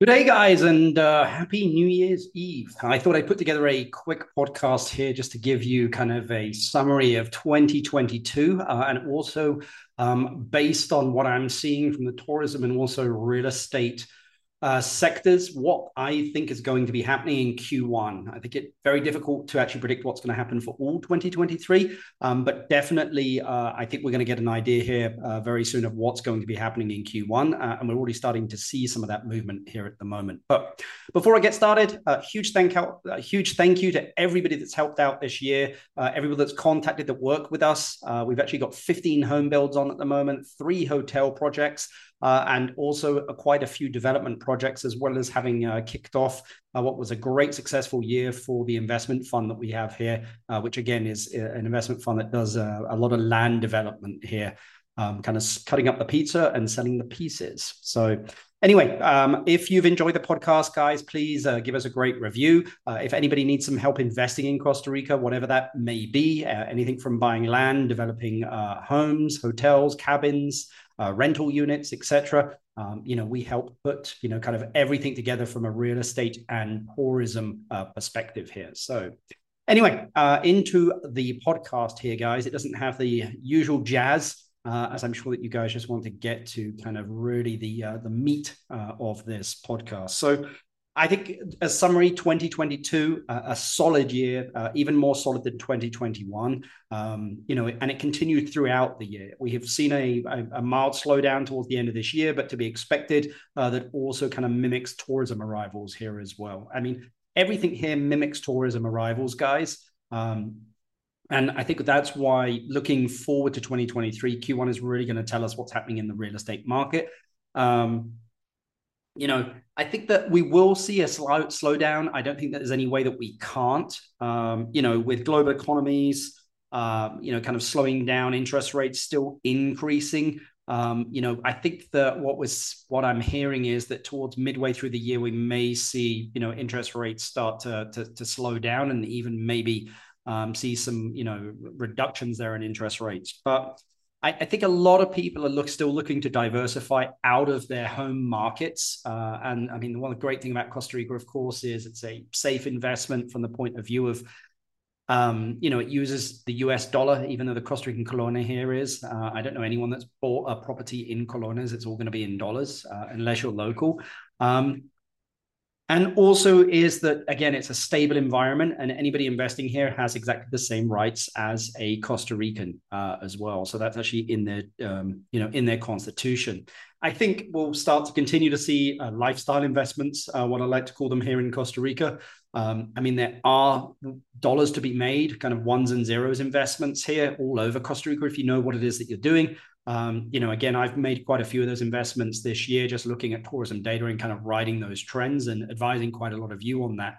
Good day, guys, and uh, happy New Year's Eve. I thought I'd put together a quick podcast here just to give you kind of a summary of 2022 uh, and also um, based on what I'm seeing from the tourism and also real estate uh, sectors, what I think is going to be happening in Q1. I think it's very difficult to actually predict what's going to happen for all 2023, um, but definitely uh, I think we're going to get an idea here uh, very soon of what's going to be happening in Q1, uh, and we're already starting to see some of that movement here at the moment. But before I get started, a huge thank out, huge thank you to everybody that's helped out this year, uh, everybody that's contacted that work with us. Uh, we've actually got 15 home builds on at the moment, three hotel projects uh, and also quite a few development projects, as well as having uh, kicked off uh, what was a great successful year for the investment fund that we have here, uh, which again is uh, an investment fund that does uh, a lot of land development here, um, kind of cutting up the pizza and selling the pieces. So Anyway, um, if you've enjoyed the podcast, guys, please uh, give us a great review. Uh, if anybody needs some help investing in Costa Rica, whatever that may be, uh, anything from buying land, developing homes, hotels, cabins, uh, rental units, etc. Um, you know, we help put you know kind of everything together from a real estate and tourism uh, perspective here. So. Anyway, uh, into the podcast here, guys. It doesn't have the usual jazz, uh, as I'm sure that you guys just want to get to kind of really the uh, the meat uh, of this podcast. So I think a summary 2022, uh, a solid year, uh, even more solid than 2021. Um, you know, and it continued throughout the year. We have seen a, a, a, mild slowdown towards the end of this year, but to be expected, uh, that also kind of mimics tourism arrivals here as well. I mean, everything here mimics tourism arrivals, guys. Um, and I think that's why looking forward to 2023, Q1 is really going to tell us what's happening in the real estate market. Um, you know, I think that we will see a slow slowdown. I don't think that there's any way that we can't. Um, you know, with global economies, uh, you know, kind of slowing down, interest rates still increasing. Um, you know, I think that what was what I'm hearing is that towards midway through the year, we may see you know interest rates start to to, to slow down and even maybe um, see some you know reductions there in interest rates. But I, I, think a lot of people are look, still looking to diversify out of their home markets. Uh, and I mean, one the great thing about Costa Rica, of course, is it's a safe investment from the point of view of, um, you know, it uses the US dollar, even though the Costa Rican colona here is. Uh, I don't know anyone that's bought a property in colonas. It's all going to be in dollars uh, unless you're local. Um, and also is that again it's a stable environment and anybody investing here has exactly the same rights as a costa rican uh, as well. So that's actually in their um, you know in their constitution. I think we'll start to continue to see uh, lifestyle investments uh, what i like to call them here in costa rica. Um, i mean there are dollars to be made kind of ones and zeros investments here all over costa rica if you know what it is that you're doing um, you know, again, I've made quite a few of those investments this year, just looking at tourism data and kind of riding those trends and advising quite a lot of you on that.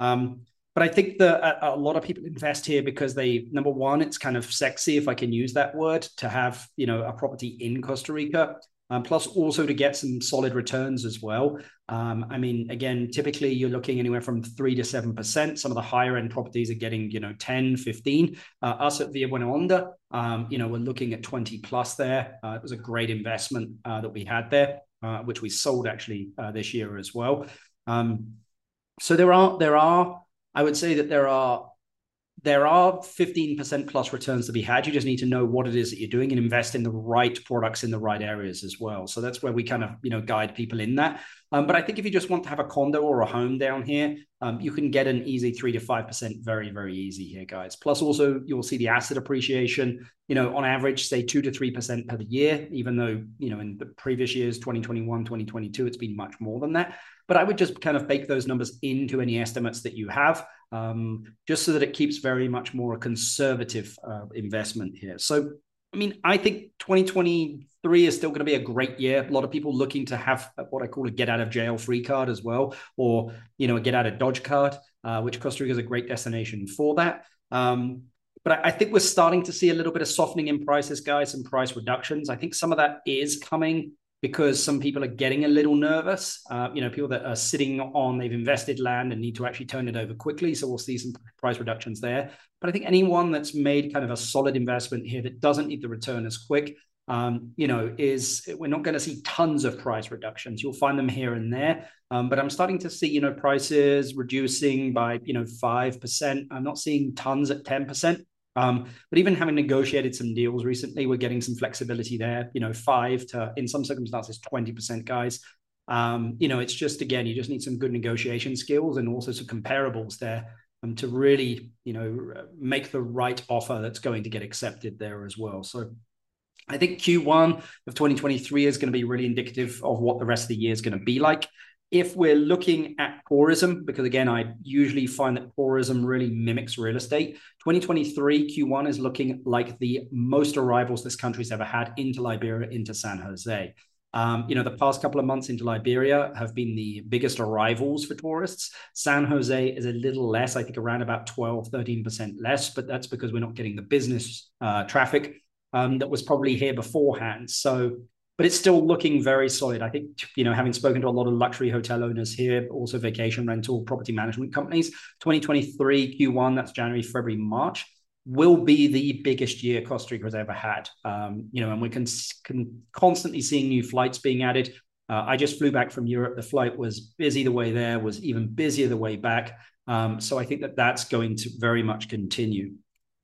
Um, but I think that a, a, lot of people invest here because they, number one, it's kind of sexy, if I can use that word, to have you know a property in Costa Rica um, plus also to get some solid returns as well. Um, I mean, again, typically you're looking anywhere from three to 7%. Some of the higher end properties are getting, you know, 10, 15. Uh, us at Villa Buena Onda, um, you know, we're looking at 20 plus there. Uh, it was a great investment uh, that we had there, uh, which we sold actually uh, this year as well. Um, so there are, there are, I would say that there are there are 15% plus returns to be had. You just need to know what it is that you're doing and invest in the right products in the right areas as well. So that's where we kind of, you know, guide people in that. Um, but I think if you just want to have a condo or a home down here, um, you can get an easy three to 5% very, very easy here, guys. Plus also you'll see the asset appreciation, you know, on average, say two to 3% per year, even though, you know, in the previous years, 2021, 2022, it's been much more than that. But I would just kind of bake those numbers into any estimates that you have um, just so that it keeps very much more a conservative uh, investment here. So, I mean, I think 2023 is still going to be a great year. A lot of people looking to have what I call a get out of jail free card as well, or, you know, a get out of Dodge card, uh, which Costa Rica is a great destination for that. Um, but I, I think we're starting to see a little bit of softening in prices, guys, and price reductions. I think some of that is coming because some people are getting a little nervous. Uh, you know, people that are sitting on, they've invested land and need to actually turn it over quickly. So we'll see some price reductions there. But I think anyone that's made kind of a solid investment here that doesn't need the return as quick, um, you know, is we're not going to see tons of price reductions. You'll find them here and there, um, but I'm starting to see, you know, prices reducing by, you know, five percent. I'm not seeing tons at ten percent. Um, but even having negotiated some deals recently, we're getting some flexibility there. You know, five to in some circumstances twenty percent, guys. Um, you know, it's just again, you just need some good negotiation skills and also some comparables there um, to really, you know, make the right offer that's going to get accepted there as well. So I think Q1 of 2023 is going to be really indicative of what the rest of the year is going to be like. If we're looking at tourism, because again, I usually find that tourism really mimics real estate, 2023 Q1 is looking like the most arrivals this country's ever had into Liberia, into San Jose. Um, you know, the past couple of months into Liberia have been the biggest arrivals for tourists. San Jose is a little less, I think around about 12, 13% less, but that's because we're not getting the business uh, traffic um, that was probably here beforehand. So, but it's still looking very solid. I think, you know, having spoken to a lot of luxury hotel owners here, also vacation rental property management companies, 2023 Q1, that's January, February, March, will be the biggest year Costa Rica has ever had. Um, you know, and we're con- con- constantly seeing new flights being added. Uh, I just flew back from Europe. The flight was busy the way there, was even busier the way back. Um, so I think that that's going to very much continue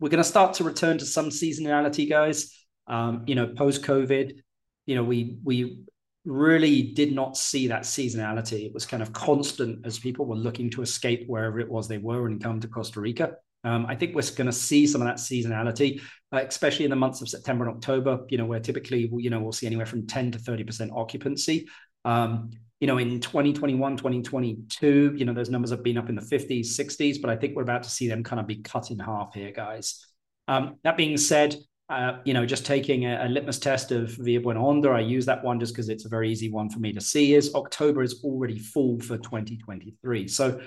we're going to start to return to some seasonality, guys. Um, you know, post COVID, you know, we we really did not see that seasonality. It was kind of constant as people were looking to escape wherever it was they were and come to Costa Rica. Um, I think we're going to see some of that seasonality, uh, especially in the months of September and October. You know, where typically you know we'll see anywhere from ten to thirty percent occupancy. Um, you know, in 2021, 2022, you know, those numbers have been up in the 50s, 60s, but I think we're about to see them kind of be cut in half here, guys. Um, that being said, uh, you know, just taking a, a, litmus test of Villa Buena Onda, I use that one just because it's a very easy one for me to see, is October is already full for 2023. So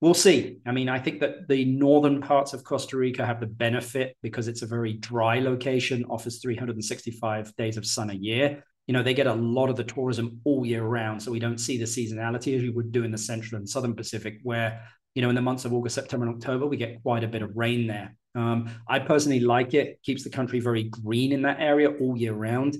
we'll see. I mean, I think that the northern parts of Costa Rica have the benefit because it's a very dry location, offers 365 days of sun a year you know, they get a lot of the tourism all year round. So we don't see the seasonality as you would do in the central and southern Pacific, where, you know, in the months of August, September, and October, we get quite a bit of rain there. Um, I personally like it. Keeps the country very green in that area all year round.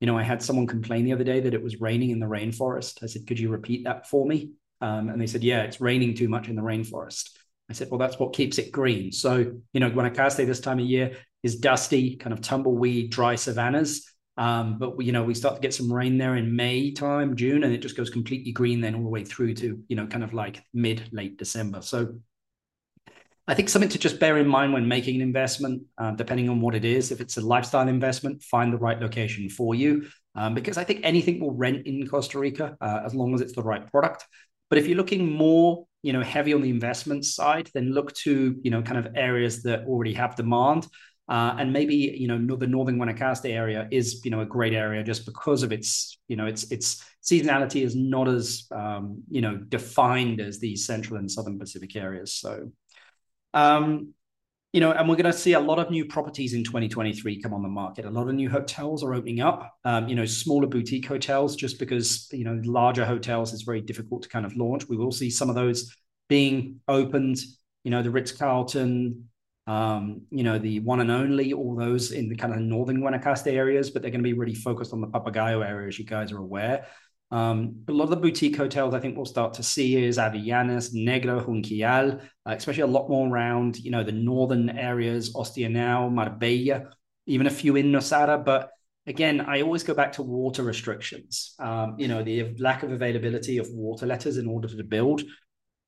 You know, I had someone complain the other day that it was raining in the rainforest. I said, could you repeat that for me? Um, and they said, yeah, it's raining too much in the rainforest. I said, well, that's what keeps it green. So, you know, Guanacaste this time of year is dusty, kind of tumbleweed, dry savannas. Um, but you know, we start to get some rain there in May time, June, and it just goes completely green then all the way through to, you know, kind of like mid, late December. So I think something to just bear in mind when making an investment, uh, depending on what it is. If it's a lifestyle investment, find the right location for you, um, because I think anything will rent in Costa Rica uh, as long as it's the right product. But if you're looking more, you know, heavy on the investment side, then look to, you know, kind of areas that already have demand. Uh, and maybe you know the northern Guanacaste area is you know a great area just because of its you know its its seasonality is not as um, you know defined as the central and southern Pacific areas. So, um, you know, and we're going to see a lot of new properties in 2023 come on the market. A lot of new hotels are opening up. Um, you know, smaller boutique hotels, just because you know larger hotels is very difficult to kind of launch. We will see some of those being opened. You know, the Ritz Carlton, um, you know, the one and only, all those in the kind of northern Guanacaste areas, but they're going to be really focused on the Papagayo area, as you guys are aware. Um, but a lot of the boutique hotels I think we'll start to see is Avellanas, Negra, Junquillal, uh, especially a lot more around, you know, the northern areas, Ostional, Marbella, even a few in Nosara. But again, I always go back to water restrictions. Um, you know, the lack of availability of water letters in order to build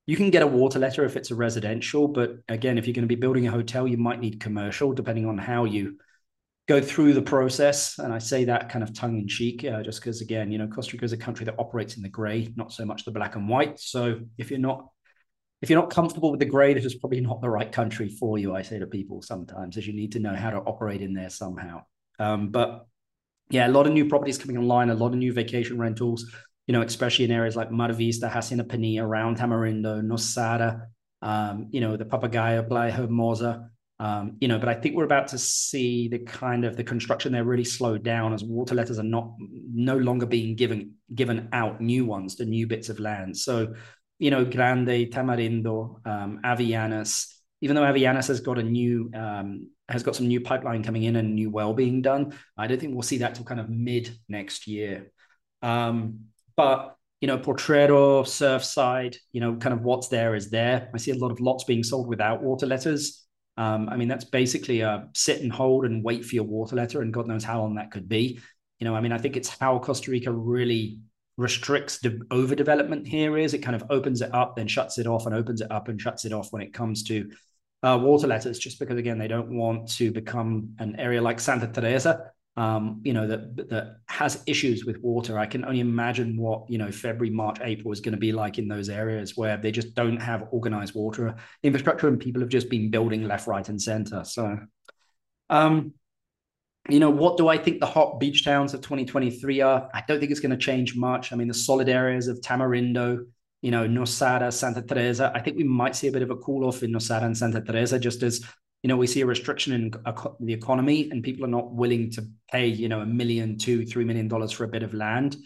you can get a water letter if it's a residential, but again, if you're going to be building a hotel, you might need commercial, depending on how you go through the process. And I say that kind of tongue in cheek, uh, just because again, you know, Costa Rica is a country that operates in the grey, not so much the black and white. So if you're not if you're not comfortable with the grey, this is probably not the right country for you. I say to people sometimes, as you need to know how to operate in there somehow. Um, but yeah, a lot of new properties coming online, a lot of new vacation rentals you know, especially in areas like Mar Vista, Hacienda Pinilla, around Tamarindo, Nosara, um, you know, the Papagayo, Playa Hermosa, um, you know, but I think we're about to see the kind of the construction there really slow down as water letters are not no longer being given given out new ones to new bits of land. So, you know, Grande, Tamarindo, um, Avellanas, even though Avellanas has got a new um, has got some new pipeline coming in and new well being done. I don't think we'll see that till kind of mid next year. Um, but you know, Potrero, Surfside, you know, kind of what's there is there. I see a lot of lots being sold without water letters. Um, I mean, that's basically a sit and hold and wait for your water letter, and God knows how long that could be. You know, I mean, I think it's how Costa Rica really restricts the overdevelopment here is it kind of opens it up, then shuts it off, and opens it up and shuts it off when it comes to uh, water letters, just because again they don't want to become an area like Santa Teresa, um, you know, that that has issues with water. I can only imagine what you know February, March, April is going to be like in those areas where they just don't have organized water infrastructure, and people have just been building left, right, and center. So, um, you know, what do I think the hot beach towns of 2023 are? I don't think it's going to change much. I mean, the solid areas of Tamarindo, you know, Nosara, Santa Teresa. I think we might see a bit of a cool off in Nosara and Santa Teresa, just as you know we see a restriction in the economy and people are not willing to pay you know a million, two, three million dollars for a bit of land.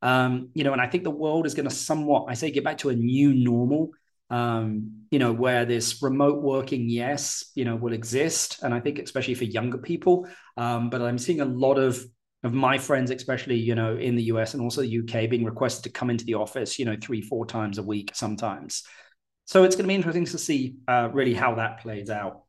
Um, you know, and I think the world is going to somewhat, I say, get back to a new normal. Um, you know, where this remote working, yes, you know, will exist, and I think especially for younger people. Um, but I'm seeing a lot of of my friends, especially you know in the US and also the UK, being requested to come into the office, you know, three four times a week sometimes. So it's going to be interesting to see uh, really how that plays out.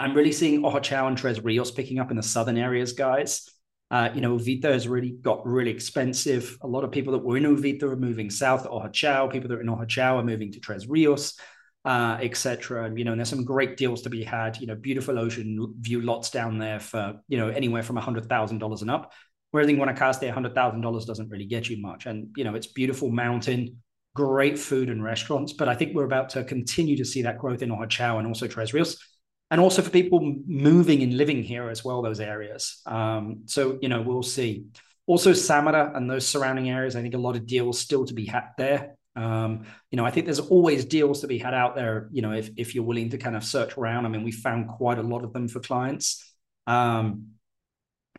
I'm really seeing Ojochal and Tres Rios picking up in the southern areas, guys. Uh, you know, Uvita has really got really expensive. A lot of people that were in Uvita are moving south to Ojochal. People that are in Ojochal are moving to Tres Rios, uh, etc. You know, and there's some great deals to be had. You know, beautiful ocean view lots down there for you know anywhere from hundred thousand dollars and up. Whereas in Guanacaste, hundred thousand dollars doesn't really get you much. And you know, it's beautiful mountain, great food and restaurants. But I think we're about to continue to see that growth in Ojochal and also Tres Rios and also for people moving and living here as well, those areas. Um, so, you know, we'll see. Also, Samara and those surrounding areas, I think a lot of deals still to be had there. Um, you know, I think there's always deals to be had out there, you know, if, if you're willing to kind of search around. I mean, we found quite a lot of them for clients. Um,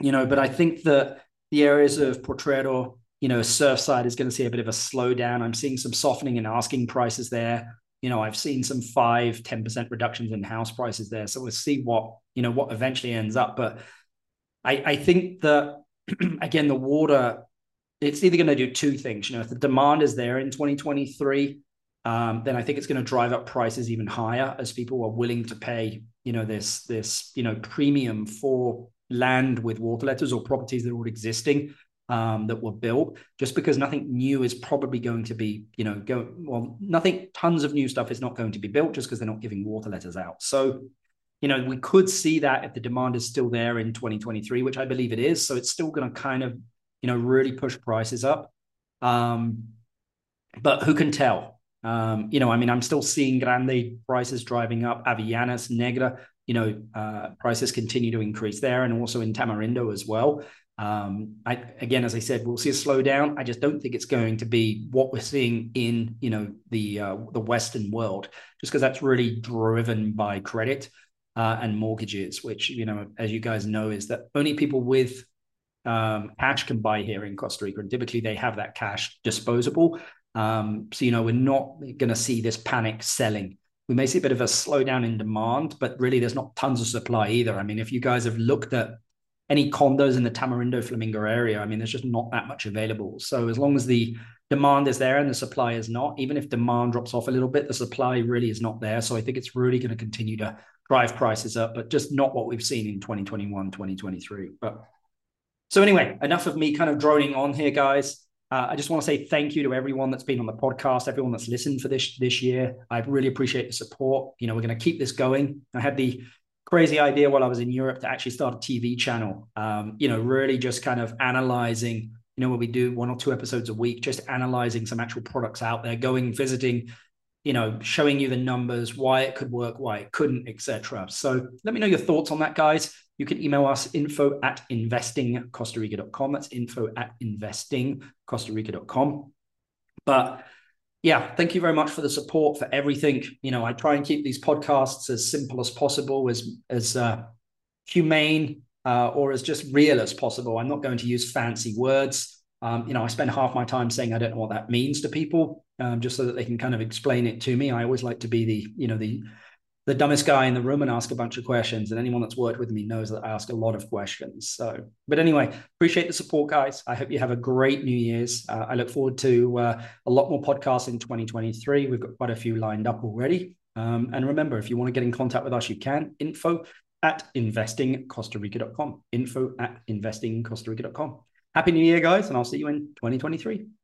you know, but I think that the areas of Potrero, you know, Surfside is going to see a bit of a slowdown. I'm seeing some softening in asking prices there you know i've seen some 5 10% reductions in house prices there. So we'll see what you know what eventually ends up. But i i think that again the water it's either going to do two things. You know if the demand is there in 2023 um, then i think it's going to drive up prices even higher as people are willing to pay you know this this you know premium for land with water letters or properties that are already existing um, that were built, just because nothing new is probably going to be, you know, go well, nothing, tons of new stuff is not going to be built just because they're not giving water letters out. So, you know, we could see that if the demand is still there in 2023, which I believe it is. So it's still going to kind of, you know, really push prices up. Um, but who can tell? Um, you know, I mean, I'm still seeing Grande prices driving up, Avellanas, Negra, you know, uh, prices continue to increase there and also in Tamarindo as well. Um, I, again, as I said, we'll see a slowdown. I just don't think it's going to be what we're seeing in you know the uh, the Western world, just because that's really driven by credit uh, and mortgages, which you know, as you guys know, is that only people with um, cash can buy here in Costa Rica, and typically they have that cash disposable. Um, so you know, we're not going to see this panic selling. We may see a bit of a slowdown in demand, but really, there's not tons of supply either. I mean, if you guys have looked at any condos in the Tamarindo Flamingo area. I mean, there's just not that much available. So as long as the demand is there and the supply is not, even if demand drops off a little bit, the supply really is not there. So I think it's really going to continue to drive prices up, but just not what we've seen in 2021, 2023. But so anyway, enough of me kind of droning on here, guys. Uh, I just want to say thank you to everyone that's been on the podcast, everyone that's listened for this this year. I really appreciate the support. You know, we're going to keep this going. I had the crazy idea while I was in Europe to actually start a TV channel. Um, you know, really just kind of analyzing, you know, when we do one or two episodes a week, just analyzing some actual products out there, going visiting, you know, showing you the numbers, why it could work, why it couldn't, etc. So let me know your thoughts on that, guys. You can email us info at investingcostarica.com. That's info at investingcostarica.com. But yeah, thank you very much for the support for everything. You know, I try and keep these podcasts as simple as possible, as as uh, humane uh, or as just real as possible. I'm not going to use fancy words. Um, you know, I spend half my time saying I don't know what that means to people, um, just so that they can kind of explain it to me. I always like to be the, you know, the the dumbest guy in the room and ask a bunch of questions. And anyone that's worked with me knows that I ask a lot of questions. So, but anyway, appreciate the support, guys. I hope you have a great New Year's. Uh, I look forward to uh, a lot more podcasts in 2023. We've got quite a few lined up already. Um, and remember, if you want to get in contact with us, you can. Info at investingcostarica.com. Info at investingcostarica.com. Happy New Year, guys, and I'll see you in 2023.